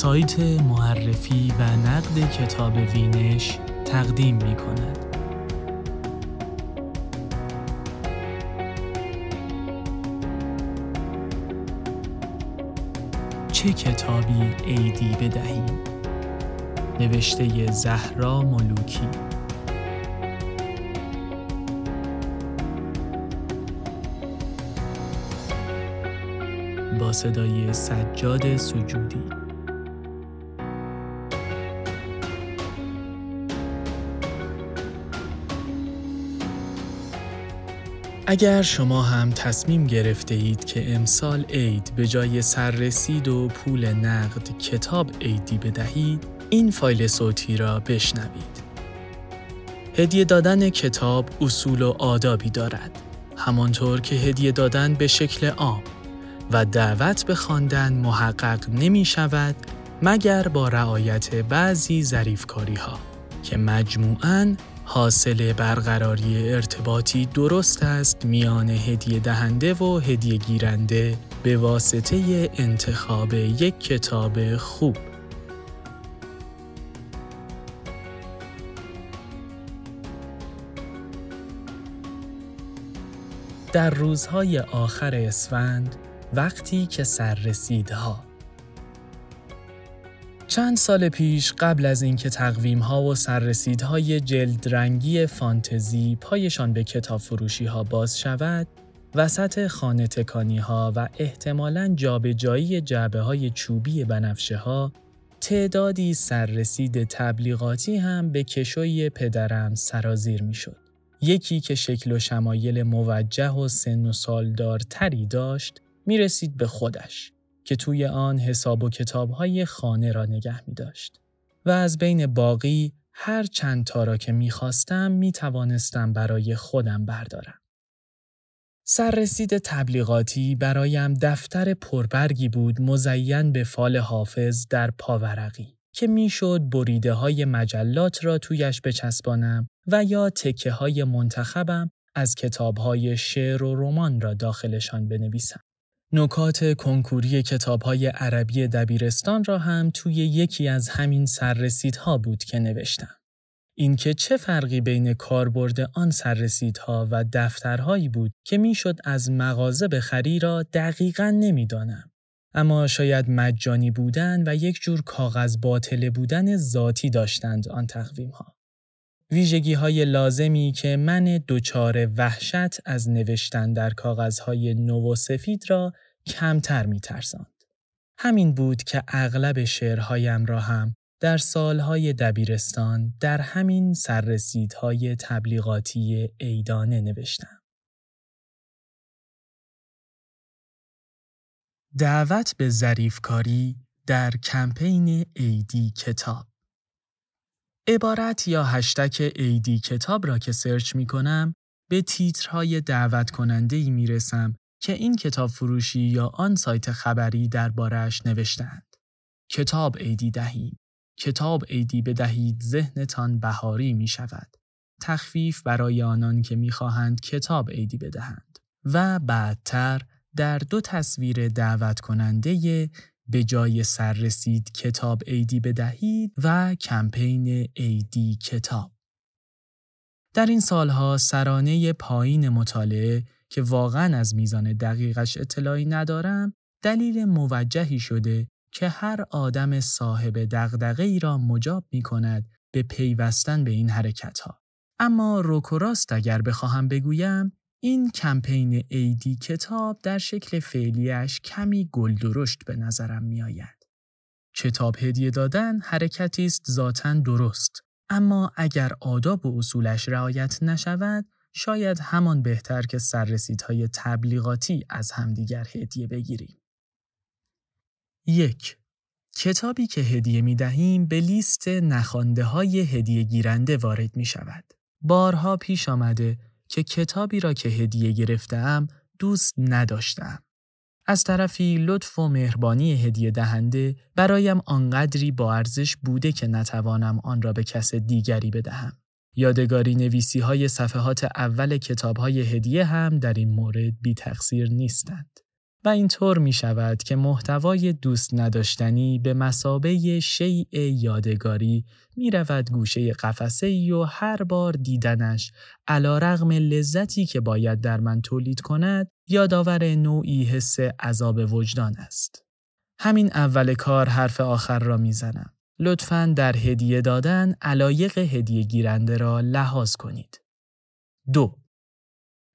سایت معرفی و نقد کتاب وینش تقدیم می کند. چه کتابی عیدی بدهیم؟ نوشته زهرا ملوکی صدای سجاد سجودی اگر شما هم تصمیم گرفته اید که امسال عید به جای سررسید و پول نقد کتاب عیدی بدهید، این فایل صوتی را بشنوید. هدیه دادن کتاب اصول و آدابی دارد، همانطور که هدیه دادن به شکل عام و دعوت به خواندن محقق نمی شود مگر با رعایت بعضی ظریفکاری ها که مجموعاً حاصل برقراری ارتباطی درست است میان هدیه دهنده و هدیه گیرنده به واسطه انتخاب یک کتاب خوب. در روزهای آخر اسفند وقتی که سررسیدها چند سال پیش قبل از اینکه تقویم ها و سررسیدهای جلد رنگی فانتزی پایشان به کتاب فروشی ها باز شود، وسط خانه تکانی ها و احتمالاً جابجایی جعبه های چوبی بنفشه ها تعدادی سررسید تبلیغاتی هم به کشوی پدرم سرازیر می شد. یکی که شکل و شمایل موجه و سن و سالدارتری داشت می رسید به خودش. که توی آن حساب و کتابهای خانه را نگه می داشت. و از بین باقی هر چند تا را که می خواستم می توانستم برای خودم بردارم. سررسید تبلیغاتی برایم دفتر پربرگی بود مزین به فال حافظ در پاورقی که می‌شد بریده های مجلات را تویش بچسبانم و یا تکه های منتخبم از کتاب های شعر و رمان را داخلشان بنویسم. نکات کنکوری های عربی دبیرستان را هم توی یکی از همین سررسیدها بود که نوشتم. اینکه چه فرقی بین کاربرد آن سررسیدها و دفترهایی بود که می‌شد از مغازه بخری را دقیقا نمی‌دانم. اما شاید مجانی بودن و یک جور کاغذ باطله بودن ذاتی داشتند آن تقویم ها. ویژگی های لازمی که من دچار وحشت از نوشتن در کاغذهای سفید را کمتر می ترساند. همین بود که اغلب شعرهایم را هم در سالهای دبیرستان در همین سررسیدهای تبلیغاتی ایدانه نوشتم. دعوت به ظریفکاری در کمپین ایدی کتاب عبارت یا هشتک ایدی کتاب را که سرچ می کنم به تیترهای دعوت کننده ای می رسم که این کتاب فروشی یا آن سایت خبری دربارهش نوشتند. کتاب ایدی دهید. کتاب ایدی بدهید ذهنتان بهاری می شود. تخفیف برای آنان که می خواهند کتاب ایدی بدهند. و بعدتر در دو تصویر دعوت کننده به جای سررسید کتاب ایدی بدهید و کمپین ایدی کتاب. در این سالها سرانه پایین مطالعه که واقعا از میزان دقیقش اطلاعی ندارم دلیل موجهی شده که هر آدم صاحب دغدغه ای را مجاب می کند به پیوستن به این حرکت ها. اما روکوراست اگر بخواهم بگویم این کمپین ایدی کتاب در شکل فعلیش کمی گلدرشت به نظرم می آید. کتاب هدیه دادن حرکتی است ذاتا درست اما اگر آداب و اصولش رعایت نشود شاید همان بهتر که سررسیدهای تبلیغاتی از همدیگر هدیه بگیریم. یک کتابی که هدیه می دهیم به لیست نخانده های هدیه گیرنده وارد می شود. بارها پیش آمده که کتابی را که هدیه گرفتم دوست نداشتم. از طرفی لطف و مهربانی هدیه دهنده برایم آنقدری با ارزش بوده که نتوانم آن را به کس دیگری بدهم. یادگاری نویسی های صفحات اول کتاب های هدیه هم در این مورد بی تقصیر نیستند. و اینطور می شود که محتوای دوست نداشتنی به مسابه شیء یادگاری می رود گوشه قفسه ای و هر بار دیدنش علا رغم لذتی که باید در من تولید کند یادآور نوعی حس عذاب وجدان است. همین اول کار حرف آخر را می‌زنم. لطفاً در هدیه دادن علایق هدیه گیرنده را لحاظ کنید. دو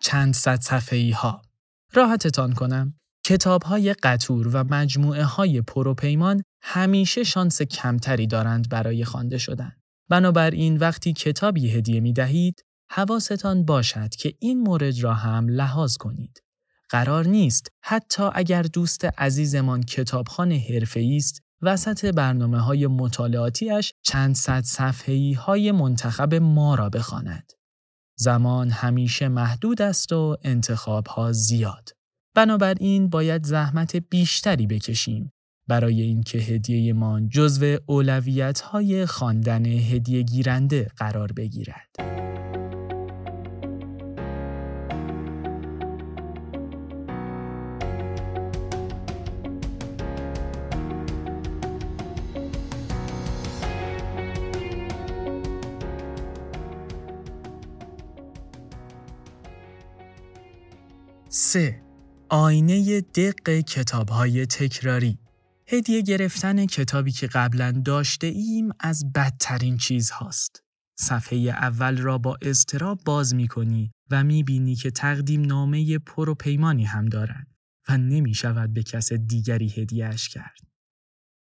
چند صد صفحه‌ای ها راحتتان کنم کتاب های قطور و مجموعه های پروپیمان همیشه شانس کمتری دارند برای خوانده شدن. بنابراین وقتی کتابی هدیه می دهید، حواستان باشد که این مورد را هم لحاظ کنید. قرار نیست حتی اگر دوست عزیزمان کتابخانه حرفه‌ای است وسط برنامه های مطالعاتیش چند صد صفحه‌ای های منتخب ما را بخواند. زمان همیشه محدود است و انتخاب ها زیاد. بنابراین باید زحمت بیشتری بکشیم برای اینکه هدیه ما جزو اولویت های خواندن هدیه گیرنده قرار بگیرد. سه آینه دق کتاب های تکراری هدیه گرفتن کتابی که قبلا داشته ایم از بدترین چیز هاست. صفحه اول را با استراب باز می کنی و می بینی که تقدیم نامه پر و پیمانی هم دارد و نمی شود به کس دیگری هدیهش کرد.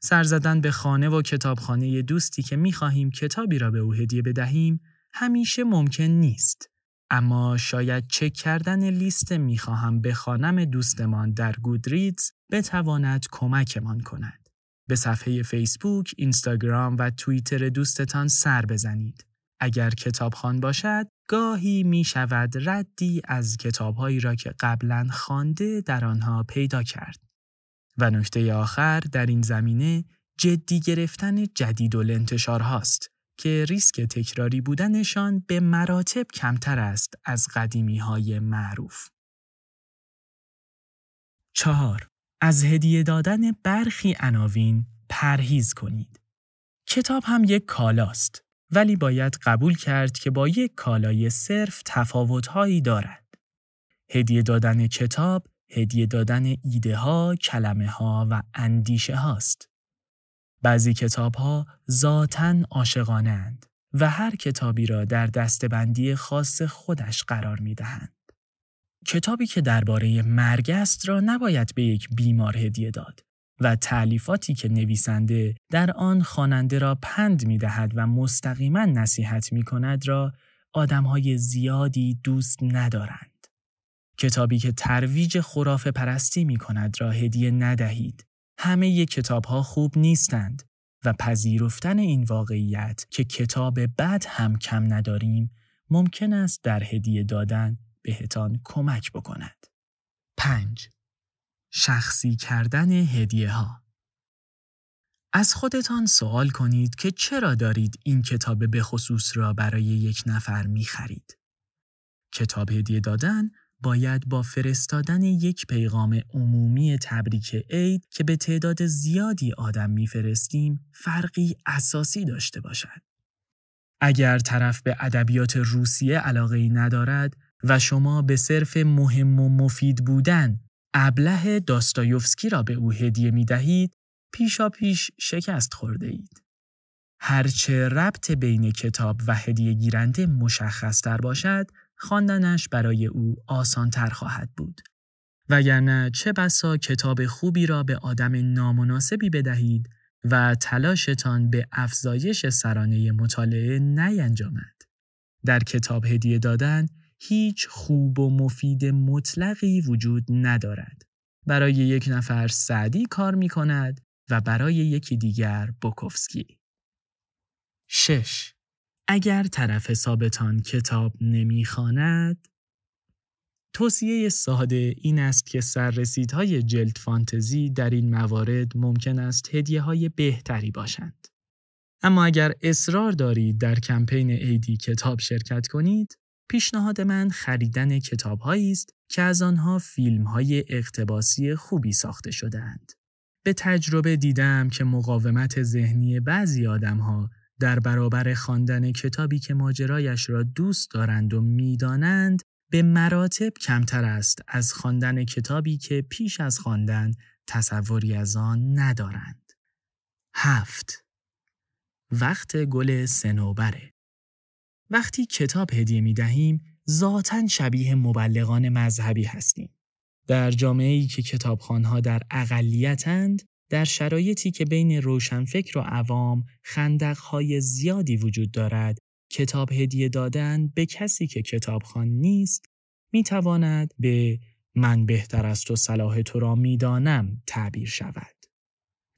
سر زدن به خانه و کتابخانه دوستی که می خواهیم کتابی را به او هدیه بدهیم همیشه ممکن نیست. اما شاید چک کردن لیست می‌خواهم بخوانم دوستمان در گودریدز بتواند کمکمان کند. به صفحه فیسبوک، اینستاگرام و توییتر دوستتان سر بزنید. اگر کتابخان باشد، گاهی می شود ردی از کتابهایی را که قبلا خوانده در آنها پیدا کرد. و نکته آخر در این زمینه جدی گرفتن جدید و هاست که ریسک تکراری بودنشان به مراتب کمتر است از قدیمی های معروف. چهار از هدیه دادن برخی عناوین پرهیز کنید. کتاب هم یک کالاست ولی باید قبول کرد که با یک کالای صرف تفاوتهایی دارد. هدیه دادن کتاب هدیه دادن ایده ها، کلمه ها و اندیشه هاست. بعضی کتاب ها ذاتن عاشقانند و هر کتابی را در دستبندی خاص خودش قرار می دهند. کتابی که درباره مرگ است را نباید به یک بیمار هدیه داد و تعلیفاتی که نویسنده در آن خواننده را پند می دهد و مستقیما نصیحت می کند را آدمهای زیادی دوست ندارند. کتابی که ترویج خرافه پرستی می کند را هدیه ندهید همه کتاب ها خوب نیستند و پذیرفتن این واقعیت که کتاب بد هم کم نداریم ممکن است در هدیه دادن بهتان کمک بکند. 5. شخصی کردن هدیه ها از خودتان سوال کنید که چرا دارید این کتاب به خصوص را برای یک نفر می خرید. کتاب هدیه دادن باید با فرستادن یک پیغام عمومی تبریک عید که به تعداد زیادی آدم میفرستیم فرقی اساسی داشته باشد. اگر طرف به ادبیات روسیه علاقه ای ندارد و شما به صرف مهم و مفید بودن ابله داستایوفسکی را به او هدیه می دهید، پیشا پیش شکست خورده اید. هرچه ربط بین کتاب و هدیه گیرنده مشخص تر باشد، خواندنش برای او آسانتر خواهد بود. وگرنه چه بسا کتاب خوبی را به آدم نامناسبی بدهید و تلاشتان به افزایش سرانه مطالعه نینجامد. در کتاب هدیه دادن هیچ خوب و مفید مطلقی وجود ندارد. برای یک نفر سعدی کار می کند و برای یکی دیگر بوکوفسکی. 6. اگر طرف حسابتان کتاب نمی‌خواند توصیه ساده این است که سررسیدهای جلد فانتزی در این موارد ممکن است هدیه های بهتری باشند. اما اگر اصرار دارید در کمپین ایدی کتاب شرکت کنید، پیشنهاد من خریدن کتاب است که از آنها فیلم های اقتباسی خوبی ساخته شدهاند. به تجربه دیدم که مقاومت ذهنی بعضی آدم در برابر خواندن کتابی که ماجرایش را دوست دارند و می‌دانند به مراتب کمتر است از خواندن کتابی که پیش از خواندن تصوری از آن ندارند. هفت وقت گل سنوبره وقتی کتاب هدیه می دهیم ذاتا شبیه مبلغان مذهبی هستیم. در جامعه ای که کتابخانها در اقلیتند در شرایطی که بین روشنفکر و عوام خندقهای زیادی وجود دارد کتاب هدیه دادن به کسی که کتابخان نیست می تواند به من بهتر است و صلاح تو را می‌دانم تعبیر شود.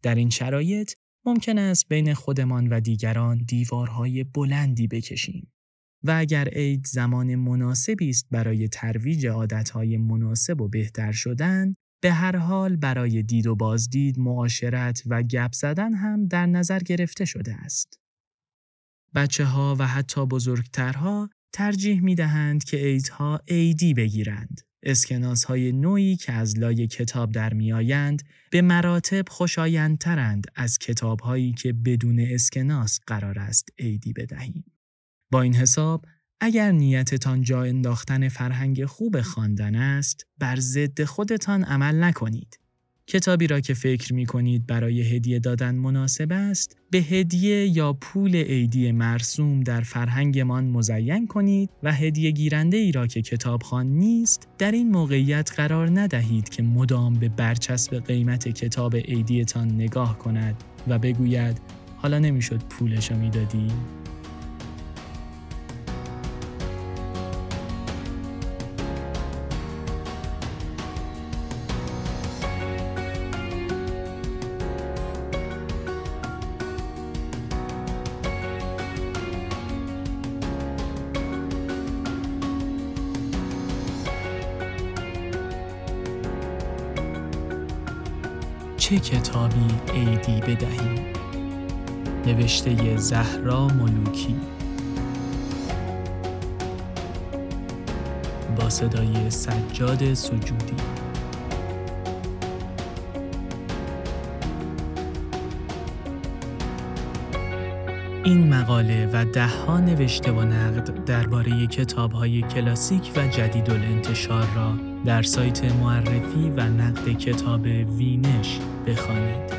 در این شرایط ممکن است بین خودمان و دیگران دیوارهای بلندی بکشیم. و اگر عید زمان مناسبی است برای ترویج عادتهای مناسب و بهتر شدن، به هر حال برای دید و بازدید، معاشرت و گپ زدن هم در نظر گرفته شده است. بچه ها و حتی بزرگترها ترجیح می دهند که عیدها عیدی بگیرند. اسکناس های نوعی که از لای کتاب در می آیند به مراتب خوشایندترند از کتاب هایی که بدون اسکناس قرار است عیدی بدهیم. با این حساب اگر نیتتان جا انداختن فرهنگ خوب خواندن است بر ضد خودتان عمل نکنید. کتابی را که فکر می کنید برای هدیه دادن مناسب است به هدیه یا پول عیدی مرسوم در فرهنگمان مزین کنید و هدیه گیرنده ای را که کتابخوان نیست در این موقعیت قرار ندهید که مدام به برچسب قیمت کتاب عیدیتان نگاه کند و بگوید حالا نمی‌شد پولشو می‌دادی؟ چه کتابی عیدی بدهیم نوشته زهرا ملوکی. با صدای سجاد سجودی. این مقاله و دهها نوشته و نقد درباره کتاب‌های کلاسیک و جدید الانتشار را در سایت معرفی و نقد کتاب وینش بخوانید.